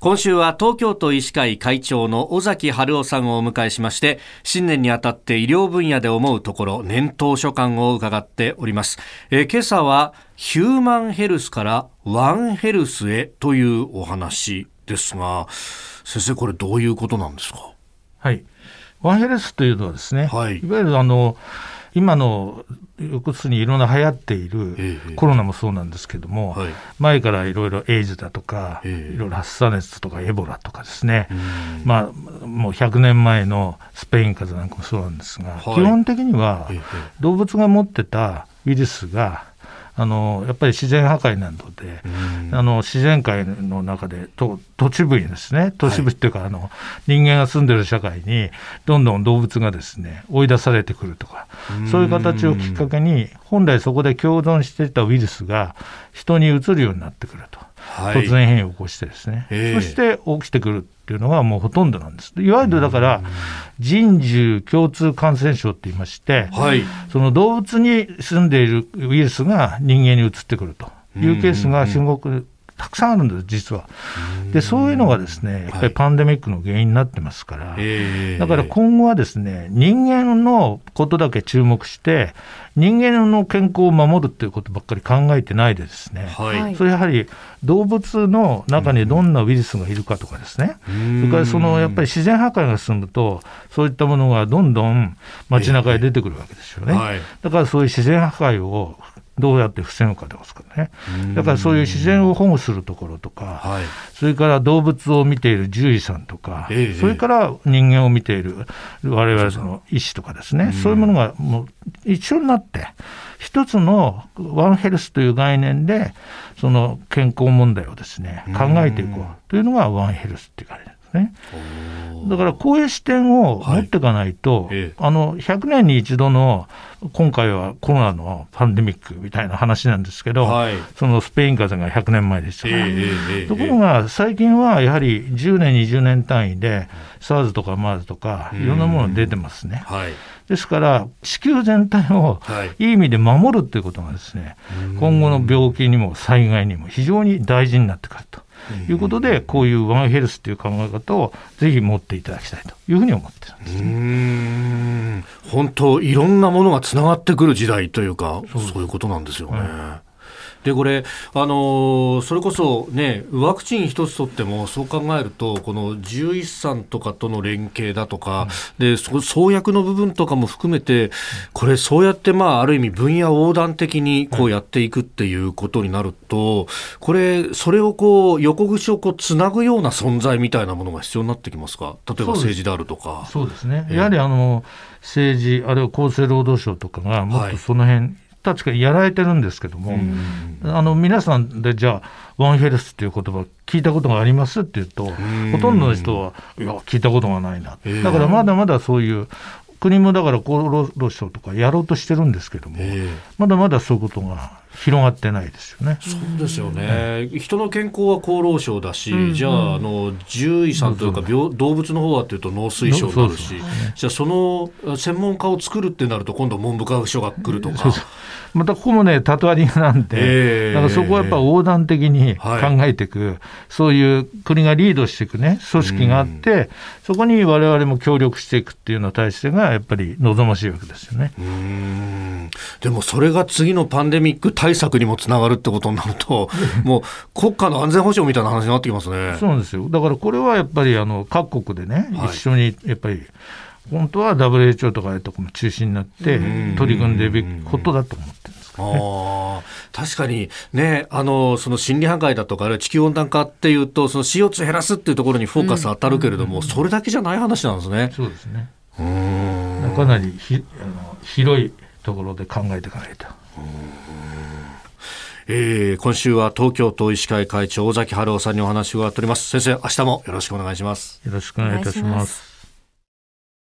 今週は東京都医師会会長の尾崎春夫さんをお迎えしまして新年にあたって医療分野で思うところ年頭所感を伺っております、えー、今朝はヒューマンヘルスからワンヘルスへというお話ですが先生これどういうことなんですか？はい。ワンヘルスというのはですね、はい、いわゆるあの今の要するにいろんな流行っている、コロナもそうなんですけども、はい、前からいろいろエイズだとか、いろいろ発作熱とかエボラとかですね、まあ、もう100年前のスペイン風邪なんかもそうなんですが、はい、基本的には動物が持ってたウイルスがあのやっぱり自然破壊などで、あの自然界の中でと都市部にですね都市部っていうか、はい、あの人間が住んでる社会にどんどん動物がですね追い出されてくるとかそういう形をきっかけに本来そこで共存していたウイルスが人にうつるようになってくると。突然変異を起こしてですね、そして起きてくるっていうのがもうほとんどなんです。いわゆるだから、人獣共通感染症って言いまして、はい、その動物に住んでいるウイルスが人間に移ってくるというケースが中国たくさんあるんです、実は。で、そういうのがですね、やっぱりパンデミックの原因になってますから、はい、だから今後はですね、人間のことだけ注目して、人間の健康を守るっていうことばっかり考えてないでですね、はい、それやはり動物の中にどんなウイルスがいるかとかですね、それからそのやっぱり自然破壊が進むと、そういったものがどんどん街中へ出てくるわけですよね。はい、だからそういう自然破壊をどうやって防ぐかですからね。だからそういう自然を保護するところとか、はい、それから動物を見ている獣医さんとか、えそれから人間を見ている我々の医師とかですね、そういうものがもう一緒になって、一つのワンヘルスという概念で、その健康問題をですね、考えていこうというのがワンヘルスっていう概念ですね。だからこういう視点を持っていかないと、はい、あの100年に一度の今回はコロナのパンデミックみたいな話なんですけど、はい、そのスペイン風邪が100年前でしたから、ところが最近はやはり10年、20年単位で SARS とか MERS とかいろんなもの出てますね。はい。ですから、地球全体をい。い意味で守るということがですね、今後の病気にも災害にも非常に大事になってくる。と。いうことで、こういうワンヘルスという考え方をぜひ持っていただきたいというふうに思ってるんです、ね、本当、いろんなものがつながってくる時代というか、そういうことなんですよね。でこれ、あのそれこそ、ね、ワクチン一つとってもそう考えるとこの獣医師さんとかとの連携だとか、うん、で創薬の部分とかも含めてこれそうやって、まあ、ある意味分野横断的にこうやっていくっていうことになると、これそれをこう横串をこうつなぐような存在みたいなものが必要になってきますか？例えば政治であるとか。そうですね、やはりあの政治あるいは厚生労働省とかがもっとその辺、はい確かにやられてるんですけども、あの皆さんでじゃあ、ワンヘルスっていう言葉聞いたことがありますって言うと、ほとんどの人は、いや、聞いたことがないな、だからまだまだそういう国もだから厚労省とかやろうとしてるんそですけども、まだまだそういうことが広がってないですよね。そうですよね。うん、人の健康は厚労省だし、うん、じゃああの獣医さんというか病動物の方はというと農水省になるし、じゃあその専門家を作るってなると今度文部科学省が来るとか。またここもね、たとわりなんで、だからそこはやっぱ横断的に考えていく、はい、そういう国がリードしていくね、組織があって、うん、そこにわれわれも協力していくっていうような体制がやっぱり望ましいわけですよね。でもそれが次のパンデミック対策にもつながるってことになると、もう国家の安全保障みたいな話になってきますね。そうなんですよ。だからこれはやっぱりあの各国でね、一緒にやっぱり、本当は WHO とかとかも中心になって取り組んでいくことだと思ってるんですか、ね、あ確かにね、あのその心理破壊だとか、あるいは地球温暖化っていうと、その CO2 減らすっていうところにフォーカス当たるけれども、それだけじゃない話なんですね。そうですね。うんかなりひあの広いところで考えていかないと。えー、今週は東京都医師会会長尾崎春夫さんにお話を伺っております。先生明日もよろしくお願いします。よろしくお願いいたします